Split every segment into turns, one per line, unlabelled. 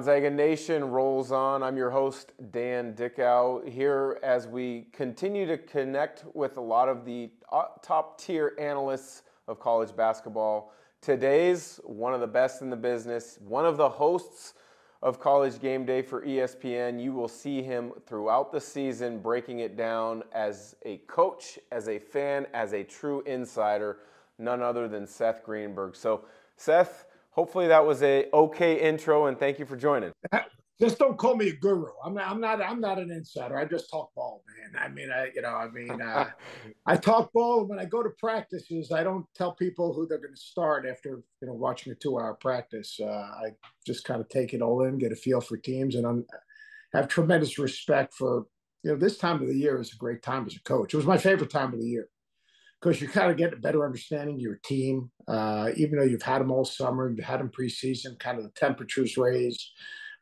Gonzaga Nation rolls on. I'm your host, Dan Dickau, here as we continue to connect with a lot of the uh, top tier analysts of college basketball. Today's one of the best in the business, one of the hosts of College Game Day for ESPN. You will see him throughout the season breaking it down as a coach, as a fan, as a true insider, none other than Seth Greenberg. So, Seth, hopefully that was a okay intro and thank you for joining.
Just don't call me a guru. I'm not i'm not i'm not an insider. I just talk ball man. I mean i you know i mean uh, i talk ball when i go to practices i don't tell people who they're going to start after you know watching a two hour practice. Uh, i just kind of take it all in get a feel for teams and i'm have tremendous respect for you know this time of the year is a great time as a coach. It was my favorite time of the year because you kind of get a better understanding of your team. Uh, even though you've had them all summer, you've had them preseason, kind of the temperatures raised.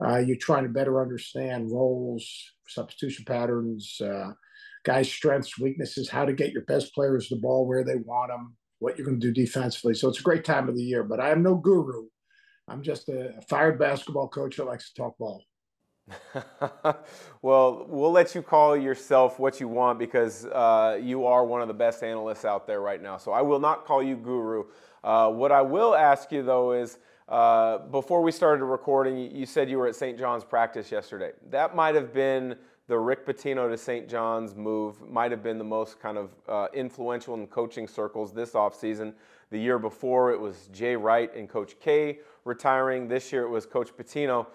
Uh, you're trying to better understand roles, substitution patterns, uh, guys' strengths, weaknesses, how to get your best players the ball where they want them, what you're going to do defensively. So it's a great time of the year. But I am no guru. I'm just a fired basketball coach that likes to talk ball.
well, we'll let you call yourself what you want because uh, you are one of the best analysts out there right now. So I will not call you guru. Uh, what I will ask you though is uh, before we started recording, you said you were at St. John's practice yesterday. That might have been the Rick Pitino to St. John's move, might have been the most kind of uh, influential in coaching circles this offseason. The year before, it was Jay Wright and Coach K retiring. This year, it was Coach Pitino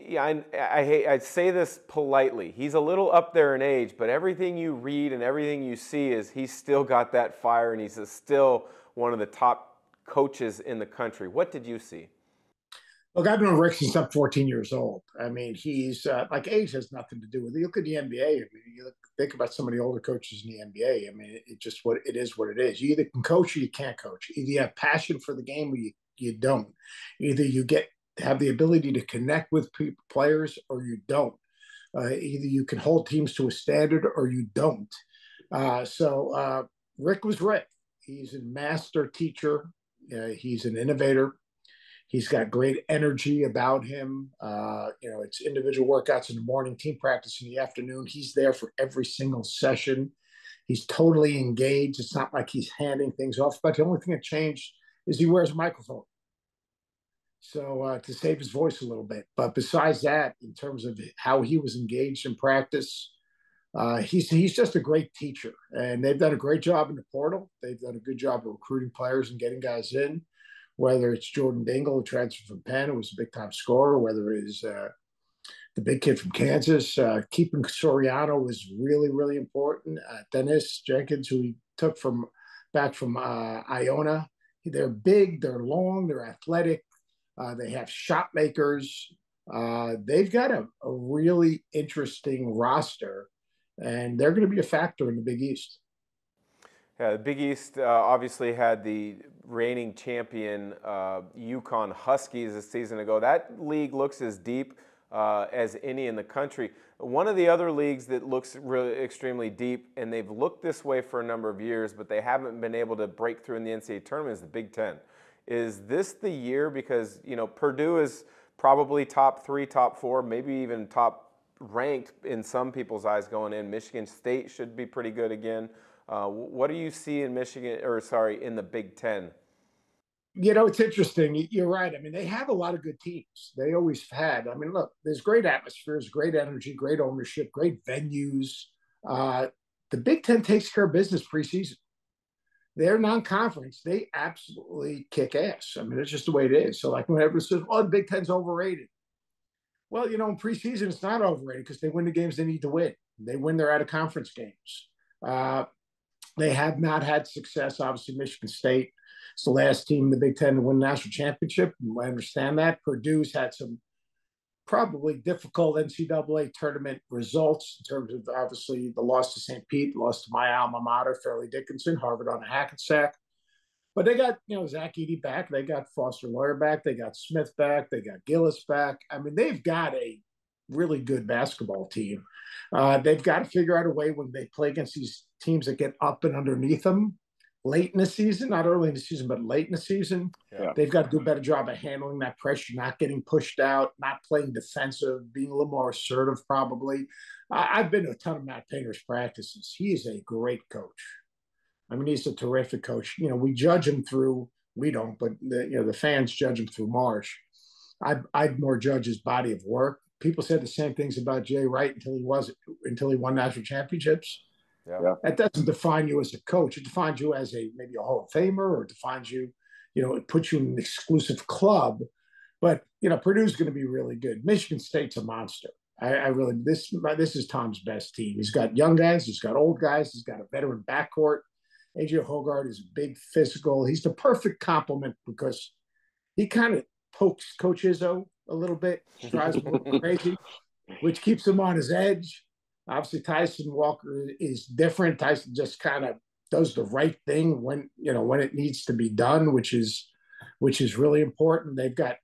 yeah, I, I, I say this politely. He's a little up there in age, but everything you read and everything you see is he's still got that fire and he's still one of the top coaches in the country. What did you see?
Look, I've known Rick since I'm 14 years old. I mean, he's uh, like age has nothing to do with it. You look at the NBA. I mean, you look, think about some of the older coaches in the NBA. I mean, it, it, just what it is what it is. You either can coach or you can't coach. Either you have passion for the game or you, you don't. Either you get have the ability to connect with players or you don't. Uh, either you can hold teams to a standard or you don't. Uh, so uh, Rick was Rick. He's a master teacher. he's an innovator. He's got great energy about him. Uh, you know, it's individual workouts in the morning, team practice in the afternoon. He's there for every single session. He's totally engaged. It's not like he's handing things off. But the only thing that changed is he wears a microphone so uh, to save his voice a little bit. But besides that, in terms of how he was engaged in practice, uh, he's he's just a great teacher, and they've done a great job in the portal. They've done a good job of recruiting players and getting guys in. Whether it's Jordan Dingle, who transferred from Penn, who was a big time scorer, whether it's uh, the big kid from Kansas, uh, keeping Soriano was really really important. Uh, Daniss Jenkins, who he took from back from uh, Iona, they're big, they're long, they're athletic uh, they have shot makers. Uh, they've got a, a really interesting roster, and they're going to be a factor in the Big East.
Yeah, the Big East uh, obviously had the reigning champion uh, UConn Huskies a season ago. That league looks as deep uh, as any in the country. One of the other leagues that looks really extremely deep, and they've looked this way for a number of years, but they haven't been able to break through in the NCAA tournament, is the Big Ten. Is this the year because you know Purdue is probably top three, top four, maybe even top ranked in some people's eyes going in. Michigan State should be pretty good again. Uh, what do you see in Michigan, or sorry, in the Big Ten?
You know, it's interesting. You're right. I mean, they have a lot of good teams. They always had. I mean, look, there's great atmospheres, great energy, great ownership, great venues. Uh, the Big Ten takes care of business preseason they're non-conference. They absolutely kick ass. I mean, it's just the way it is. So, like, whenever it says, "Oh, the Big Ten's overrated," well, you know, in preseason, it's not overrated because they win the games they need to win. They win their out-of-conference games. Uh, they have not had success. Obviously, Michigan State is the last team in the Big Ten to win the national championship. I understand that. Purdue's had some probably difficult NCAA tournament results in terms of obviously the loss to St. Pete, loss to my alma mater, Fairleigh Dickinson, Harvard on a Hackensack. But they got, you know, Zach Edey back. They got Foster Loyer back. They got Smith back. They got Gillis back. I mean, they've got a really good basketball team. Uh, they've got to figure out a way when they play against these teams that get up and underneath them late in the season, not early in the season, but late in the season.
Yeah.
They've got to do a better job of handling that pressure, not getting pushed out, not playing defensive, being a little more assertive, probably. I, have been to a ton of Matt Painter's practices. He is a great coach. I mean, he's a terrific coach. You know, we judge him through, we don't, but the, you know, the fans judge him through Marsh. I, I'd more judge his body of work. People said the same things about Jay Wright until he was until he won national championships
yeah.
That doesn't define you as a coach. It defines you as a maybe a Hall of Famer or defines you, you know, it puts you in an exclusive club. But you know, Purdue's going to be really good. Michigan State's a monster. I, I really this this is Tom's best team. He's got young guys, he's got old guys, he's got a veteran backcourt. AJ Hoggard is big physical. He's the perfect complement because he kind of pokes Coach Izzo a little bit, drives him crazy, which keeps him on his edge. Obviously, Tyson Walker is different. Tyson just kind of does the right thing when you know when it needs to be done, which is which is really important. They've got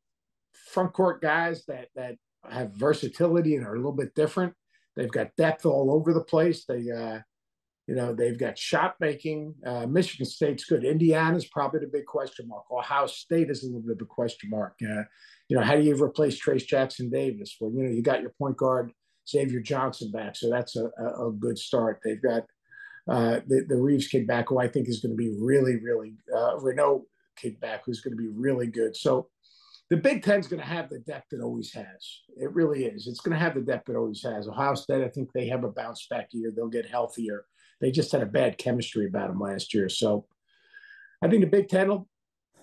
front court guys that that have versatility and are a little bit different. They've got depth all over the place. They uh, you know, they've got shot making. Uh, Michigan State's good. Indiana's probably the big question mark. Ohio State is a little bit of a question mark. Uh, you know, how do you replace Trayce Jackson-Davis? Well, you know, you got your point guard Xavier Johnson back. So that's a, a, good start. They've got uh, the, the Reeves kid back, who I think is going to be really, really, uh, Reneau kid back, who's going to be really good. So the Big Ten's going to have the depth it always has. It really is. It's going to have the depth it always has. Ohio State, I think they have a bounce back year. They'll get healthier. They just had a bad chemistry about them last year. So I think the Big Ten will,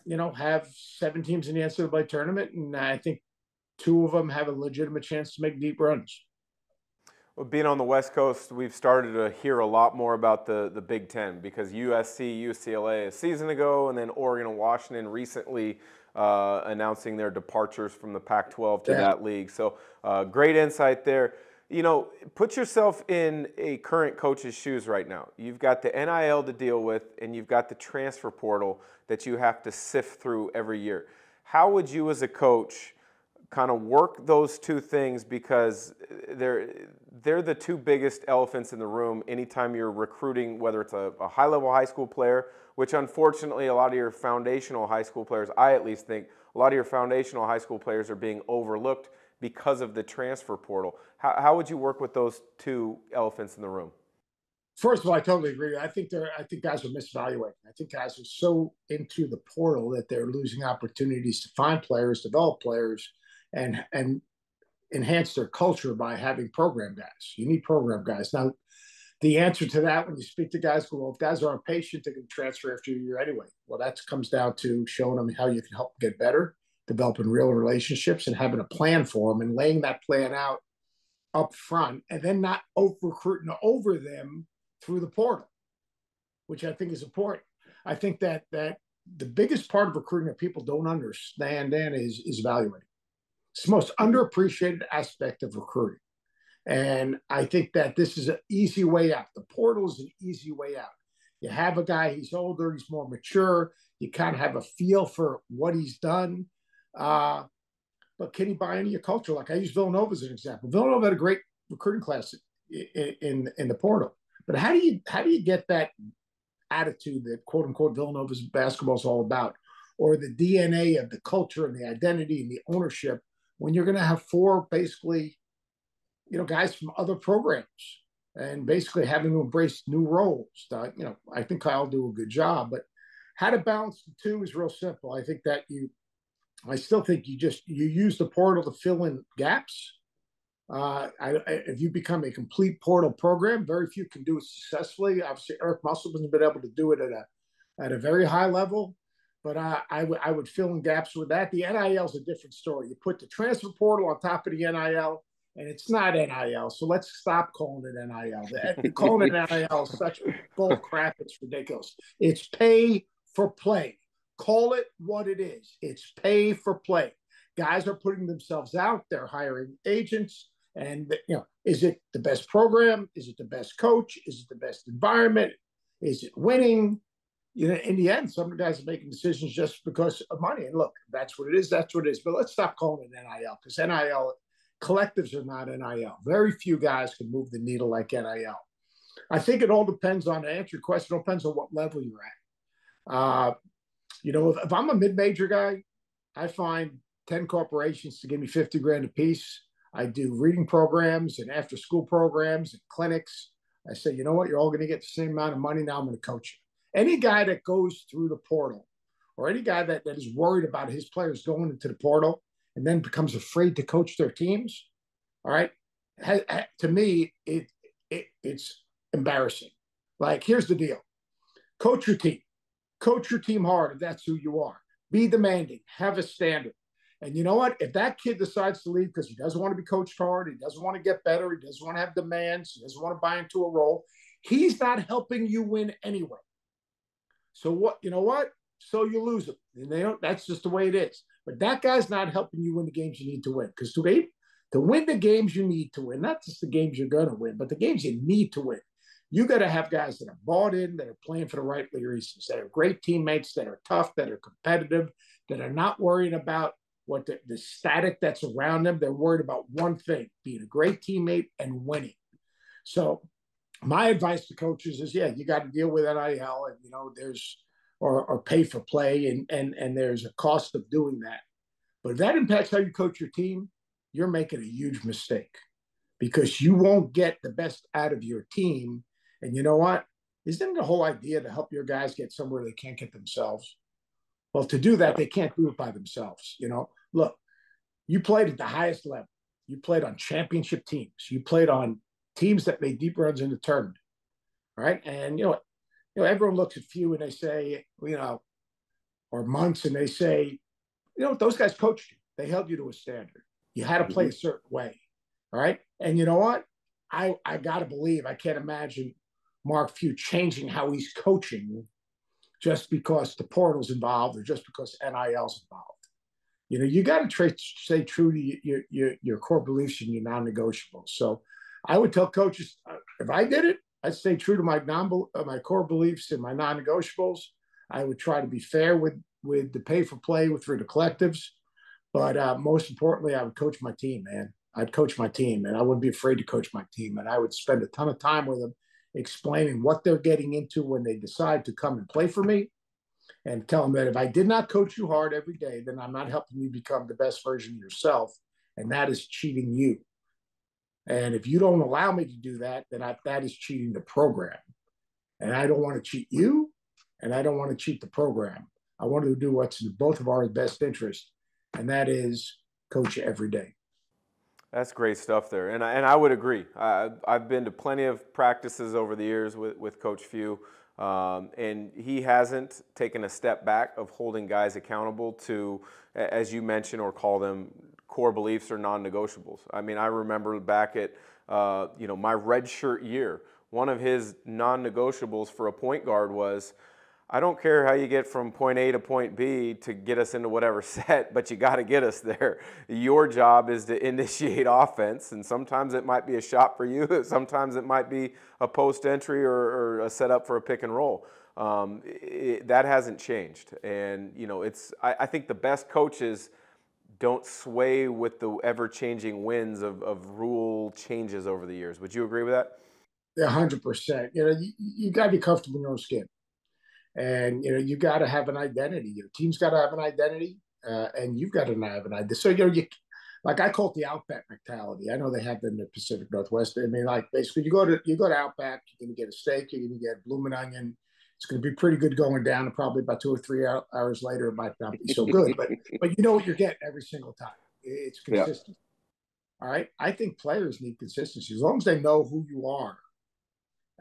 you know, have seven teams in the NCAA tournament, and I think two of them have a legitimate chance to make deep runs.
Well, being on the West Coast, we've started to hear a lot more about the, the Big Ten because USC, UCLA a season ago, and then Oregon and Washington recently uh, announcing their departures from the Pac 12 to yeah. that league. So, uh, great insight there. You know, put yourself in a current coach's shoes right now. You've got the NIL to deal with, and you've got the transfer portal that you have to sift through every year. How would you, as a coach, kind of work those two things because they're they're the two biggest elephants in the room anytime you're recruiting whether it's a, a, high level high school player which unfortunately a lot of your foundational high school players i at least think a lot of your foundational high school players are being overlooked because of the transfer portal how, how would you work with those two elephants in the room
First of all, I totally agree. I think they're. I think guys are misvaluing. I think guys are so into the portal that they're losing opportunities to find players, develop players, and and enhance their culture by having program guys. You need program guys. Now, the answer to that when you speak to guys, well, if guys aren't patient, they can transfer after a year anyway. Well, that comes down to showing them how you can help get better, developing real relationships, and having a plan for them, and laying that plan out up front, and then not over recruiting over them through the portal, which I think is important. I think that that the biggest part of recruiting that people don't understand then is is evaluating. It's the most underappreciated aspect of recruiting. And I think that this is an easy way out. The portal is an easy way out. You have a guy, he's older, he's more mature. You kind of have a feel for what he's done. Uh, but can he buy into your culture? Like I use Villanova as an example. Villanova had a great recruiting class in, in, in the portal. But how do you how do you get that attitude that quote unquote Villanova's basketball is all about, or the DNA of the culture and the identity and the ownership when you're going to have four basically, you know, guys from other programs and basically having to embrace new roles. Uh, you know, I think Kyle do a good job, but how to balance the two is real simple. I think that you, I still think you just you use the portal to fill in gaps. Uh, I, I, if you become a complete portal program, very few can do it successfully. Obviously, Eric Musselman has been able to do it at a at a very high level but I, I, w- I would fill in gaps with that. The NIL is a different story. You put the transfer portal on top of the NIL, and it's not NIL. So let's stop calling it NIL. calling it NIL is such bull crap. It's ridiculous. It's pay for play. Call it what it is. It's pay for play. Guys are putting themselves out. They're hiring agents. And you know, is it the best program? Is it the best coach? Is it the best environment? Is it winning? You know, in the end, some guys are making decisions just because of money. And look, that's what it is. That's what it is. But let's stop calling it NIL because NIL collectives are not NIL. Very few guys can move the needle like NIL. I think it all depends on to answer your question. It depends on what level you're at. Uh, you know, if, if I'm a mid-major guy, I find 10 corporations to give me 50 grand a piece. I do reading programs and after school programs and clinics. I say, you know what, you're all going to get the same amount of money. Now I'm going to coach you. Any guy that goes through the portal or any guy that, that is worried about his players going into the portal and then becomes afraid to coach their teams, all right, ha, ha, to me, it, it it's embarrassing. Like, here's the deal coach your team, coach your team hard if that's who you are. Be demanding, have a standard. And you know what? If that kid decides to leave because he doesn't want to be coached hard, he doesn't want to get better, he doesn't want to have demands, he doesn't want to buy into a role, he's not helping you win anyway. So what? You know what? So you lose them. and they don't. That's just the way it is. But that guy's not helping you win the games you need to win. Because to win, to win the games you need to win, not just the games you're going to win, but the games you need to win. You got to have guys that are bought in, that are playing for the right reasons, that are great teammates, that are tough, that are competitive, that are not worrying about what the, the static that's around them. They're worried about one thing being a great teammate and winning. So, my advice to coaches is yeah, you got to deal with NIL, and you know, there's or, or pay for play, and, and, and there's a cost of doing that. But if that impacts how you coach your team, you're making a huge mistake because you won't get the best out of your team and you know what? Isn't the whole idea to help your guys get somewhere they can't get themselves? Well, to do that, they can't do it by themselves. You know, look, you played at the highest level. You played on championship teams. You played on teams that made deep runs in the tournament, right? And you know, you know, everyone looks at Few and they say, you know, or Monson, and they say, you know, those guys coached you. They held you to a standard. You had to play mm-hmm. a certain way, all right? And you know what? I I got to believe I can't imagine Mark Few changing how he's coaching just because the portal's involved or just because NIL's involved. You know, you got to stay true to your, your, your core beliefs and your non-negotiables. So I would tell coaches, uh, if I did it, I'd stay true to my non uh, my core beliefs and my non-negotiables. I would try to be fair with with the pay for play with through the collectives, but uh, most importantly, I would coach my team, man. I'd coach my team, and I wouldn't be afraid to coach my team, and I would spend a ton of time with them explaining what they're getting into when they decide to come and play for me and tell them that if I did not coach you hard every day, then I'm not helping you become the best version of yourself. And that is cheating you. And if you don't allow me to do that, then I, that is cheating the program. And I don't want to cheat you and I don't want to cheat the program. I want to do what's in both of our best interest, and that is coach every day.
That's great stuff there, and I, and I would agree. I, I've been to plenty of practices over the years with, with Coach Few, um, and he hasn't taken a step back of holding guys accountable to, as you mentioned, or call them core beliefs are non-negotiables. I mean, I remember back at uh, you know my red shirt year, one of his non-negotiables for a point guard was I don't care how you get from point A to point B to get us into whatever set, but you got to get us there. Your job is to initiate offense, and sometimes it might be a shot for you, sometimes it might be a post entry or, or a setup for a pick and roll. Um, it, that hasn't changed, and you know it's. I, I, think the best coaches don't sway with the ever changing winds of, of rule changes over the years. Would you agree with that?
Yeah, hundred percent. You know, you, you got to be comfortable in your own skin and you know you got to have an identity. Your team's got to have an identity, uh, and you've got to have an identity. So you know you. Like I call it the Outback mentality. I know they have them in the Pacific Northwest. I mean, like basically, you go to you go to Outback, you're gonna get a steak, you're gonna get blooming onion. It's gonna be pretty good going down, and probably about two or three hours later, it might not be so good. but but you know what you're getting every single time. It's consistent. Yeah. All right. I think players need consistency as long as they know who you are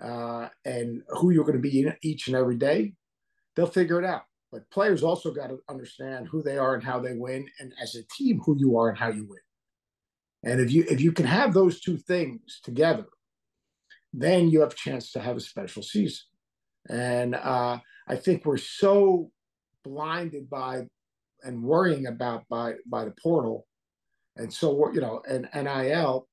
uh, and who you're going to be each and every day they'll figure it out. But players also got to understand who they are and how they win, and as a team, who you are and how you win. And if you if you can have those two things together, then you have a chance to have a special season. And uh, I think we're so blinded by and worrying about by by the portal, and so you know, and NIL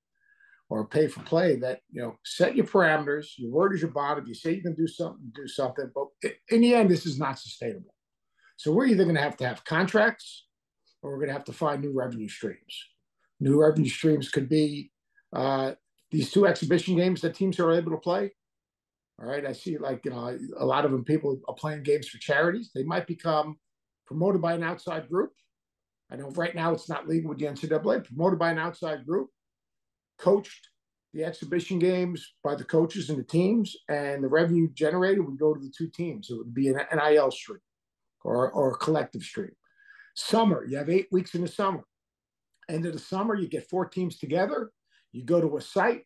or pay for play that you know set your parameters your word is your bond. If you say you can do something do something. But in the end this is not sustainable. So we're either going to have to have contracts or we're going to have to find new revenue streams. New revenue streams could be uh, these two exhibition games that teams are able to play All right, I see like you know a lot of them people are playing games for charities. They might become promoted by an outside group. I know right now it's not legal with the NCAA. Promoted by an outside group, coached the exhibition games by the coaches and the teams, and the revenue generated would go to the two teams. It would be an NIL stream or, or a collective stream. Summer, you have eight weeks in the summer. End of the summer, you get four teams together. You go to a site,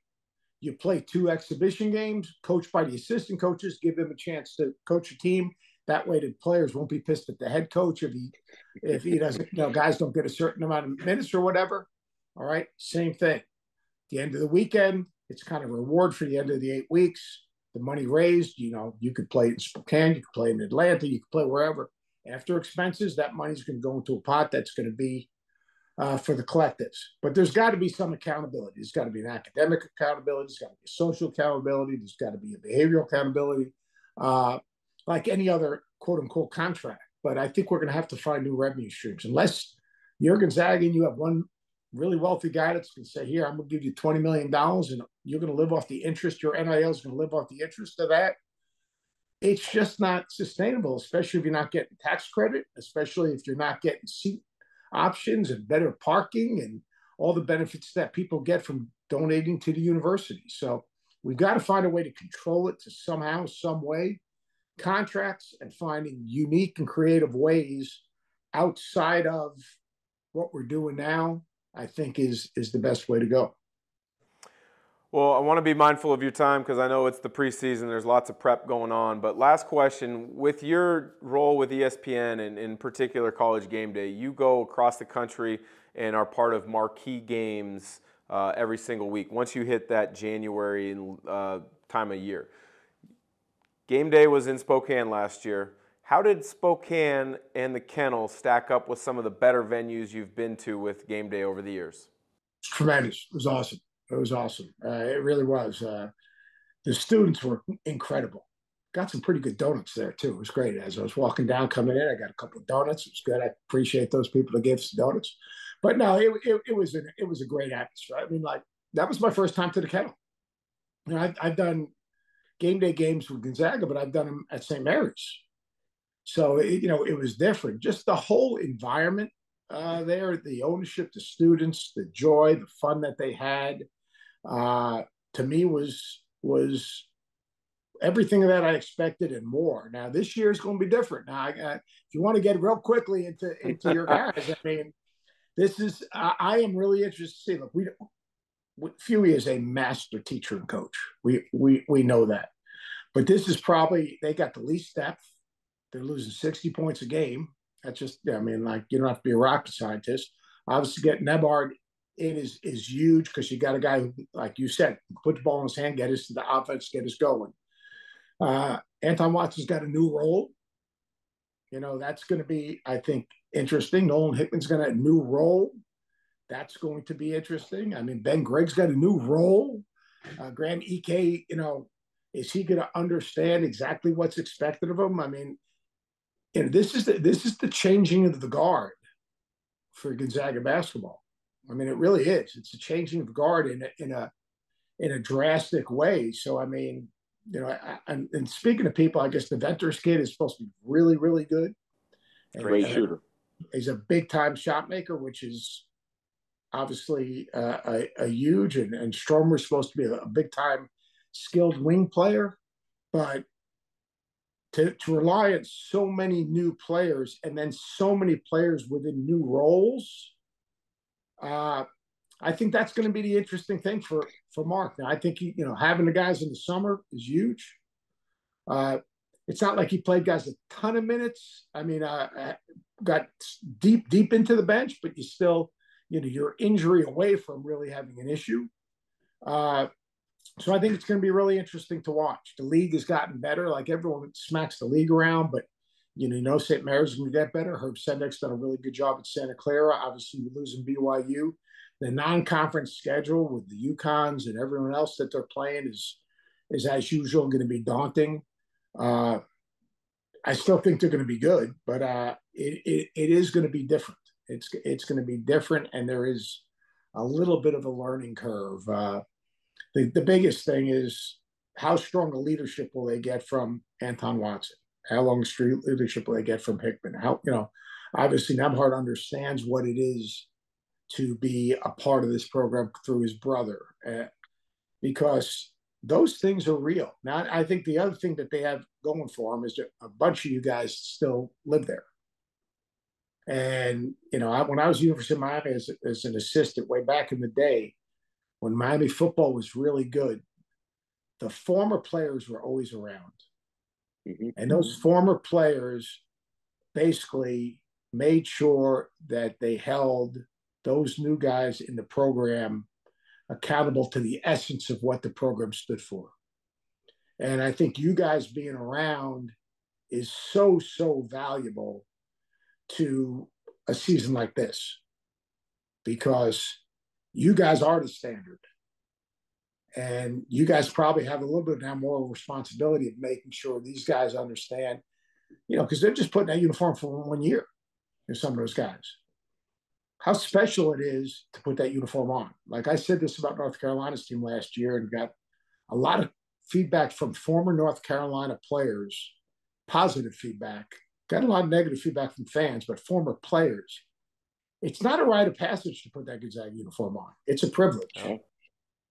you play two exhibition games, coached by the assistant coaches, give them a chance to coach a team. That way, the players won't be pissed at the head coach if he if he doesn't, you know, guys don't get a certain amount of minutes or whatever. All right, same thing the end of the weekend, it's kind of a reward for the end of the eight weeks. The money raised, you know, you could play in Spokane, you could play in Atlanta, you could play wherever. After expenses, that money's going to go into a pot that's going to be uh, for the collectives. But there's got to be some accountability. There's got to be an academic accountability. There's got to be social accountability. There's got to be a behavioral accountability, uh, like any other quote unquote contract. But I think we're going to have to find new revenue streams unless you're Gonzaga and you have one really wealthy guy that's going to say, "Here, I'm going to give you twenty million dollars, and you're going to live off the interest. Your NIL is going to live off the interest of that." It's just not sustainable, especially if you're not getting tax credit, especially if you're not getting seat options and better parking and all the benefits that people get from donating to the university. So we've got to find a way to control it to somehow, some way, contracts and finding unique and creative ways outside of what we're doing now I think is is the best way to go.
Well, I want to be mindful of your time because I know it's the preseason. There's lots of prep going on. But last question with your role with ESPN and in particular College Game Day, you go across the country and are part of marquee games uh, every single week. Once you hit that January uh, time of year, Game Day was in Spokane last year. How did Spokane and the Kennel stack up with some of the better venues you've been to with game day over the years?
It's tremendous. It was awesome. It was awesome. Uh, it really was. Uh, the students were incredible. Got some pretty good donuts there too. It was great. As I was walking down, coming in, I got a couple of donuts. It was good. I appreciate those people that gave us donuts. But no, it, it, it was an, it was a great atmosphere. I mean, like that was my first time to the Kennel. You know, I've, I've done game day games with Gonzaga, but I've done them at St. Mary's so it, you know, it was different. Just the whole environment uh, there, the ownership, the students, the joy, the fun that they had, uh, to me was was everything that I expected and more. Now this year is going to be different. Now, I, if you want to get real quickly into into your guys, I mean, this is I, I am really interested to see. Look, we Fewey is a master teacher and coach. We we we know that, but this is probably they got the least depth. They're losing 60 points a game. That's just, I mean, like you don't have to be a rocket scientist. Obviously, get Nembhard in is is huge because you got a guy who, like you said, put the ball in his hand, get us to the offense, get us going. Uh, Anton Watson's got a new role. You know, that's going to be, I think, interesting. Nolan Hickman's got a new role. That's going to be interesting. I mean, Ben Gregg's got a new role. Uh, Graham Ike, you know, is he going to understand exactly what's expected of him? I mean, you know, this is the, this is the changing of the guard for Gonzaga basketball. I mean, it really is. It's a changing of guard in a, in a in a drastic way. So, I mean, you know, I, and, and, speaking of people, I guess the Venters kid is supposed to be really, really good.
And, Great shooter.
He's a big time shot maker, which is obviously uh, a, a, huge. And, and Stromer's supposed to be a, a big time skilled wing player, but to, to rely on so many new players and then so many players within new roles, uh, I think that's going to be the interesting thing for for Mark. Now, I think he, you know having the guys in the summer is huge. Uh, it's not like he played guys a ton of minutes. I mean, uh, uh got deep deep into the bench, but you still, you know, you're injury away from really having an issue. Uh, so I think it's going to be really interesting to watch. The league has gotten better. Like everyone smacks the league around, but you know, you know St. Mary's going to get better. Herb Sendek's done a really good job at Santa Clara. Obviously, you're losing BYU. The non-conference schedule with the UConns and everyone else that they're playing is is as usual going to be daunting. Uh, I still think they're going to be good, but uh, it, it, it is going to be different. It's it's going to be different, and there is a little bit of a learning curve. Uh, the, the biggest thing is how strong a leadership will they get from Anton Watson? How long street leadership will they get from Hickman? How you know, obviously Nembhard understands what it is to be a part of this program through his brother, uh, because those things are real. Now, I think the other thing that they have going for them is that a bunch of you guys still live there. And you know, I, when I was University of Miami as, as an assistant way back in the day, when Miami football was really good, the former players were always around. Mm-hmm. And those former players basically made sure that they held those new guys in the program accountable to the essence of what the program stood for. And I think you guys being around is so, so valuable to a season like this because you guys are the standard. And you guys probably have a little bit now more responsibility of making sure these guys understand, you know, because they're just putting that uniform for one year. There's some of those guys. How special it is to put that uniform on. Like I said this about North Carolina's team last year and got a lot of feedback from former North Carolina players, positive feedback. Got a lot of negative feedback from fans, but former players. It's not a rite of passage to put that Gonzaga uniform on. It's a privilege. Oh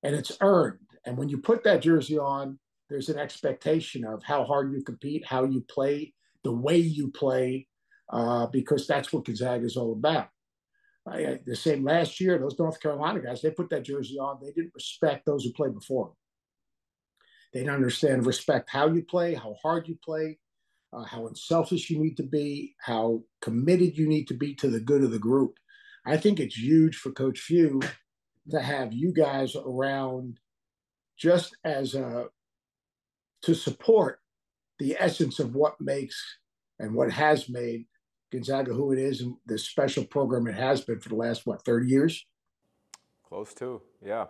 and it's earned. And when you put that jersey on, there's an expectation of how hard you compete, how you play, the way you play, uh, because that's what Gonzaga is all about. I, the same last year, those North Carolina guys, they put that jersey on. They didn't respect those who played before. They didn't understand respect how you play, how hard you play, uh, how unselfish you need to be, how committed you need to be to the good of the group. I think it's huge for Coach Few to have you guys around just as a to support the essence of what makes and what has made Gonzaga who it is and the special program it has been for the last what 30 years?
Close to yeah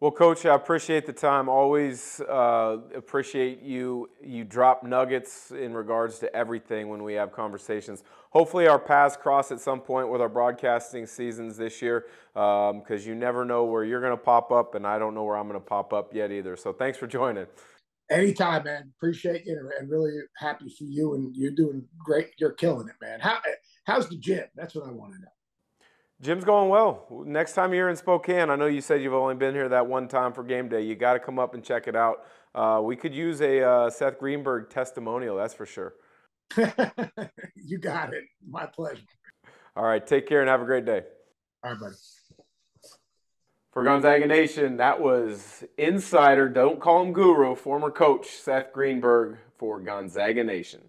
well, Coach, I appreciate the time. Always uh, appreciate you. You drop nuggets in regards to everything when we have conversations. Hopefully, our paths cross at some point with our broadcasting seasons this year, because um, you never know where you're going to pop up, and I don't know where I'm going to pop up yet either. So, thanks for joining.
Anytime, man. Appreciate you, and really happy for you. And you're doing great. You're killing it, man. How how's the gym? That's what I want to know.
Gym's going well. Next time you're in Spokane, I know you said you've only been here that one time for game day. You got to come up and check it out. Uh, we could use a uh, Seth Greenberg testimonial, that's for sure.
you got it. My pleasure.
All right. Take care and have a great day.
All right, buddy.
For Gonzaga Nation, that was insider, don't call him guru, former coach Seth Greenberg for Gonzaga Nation.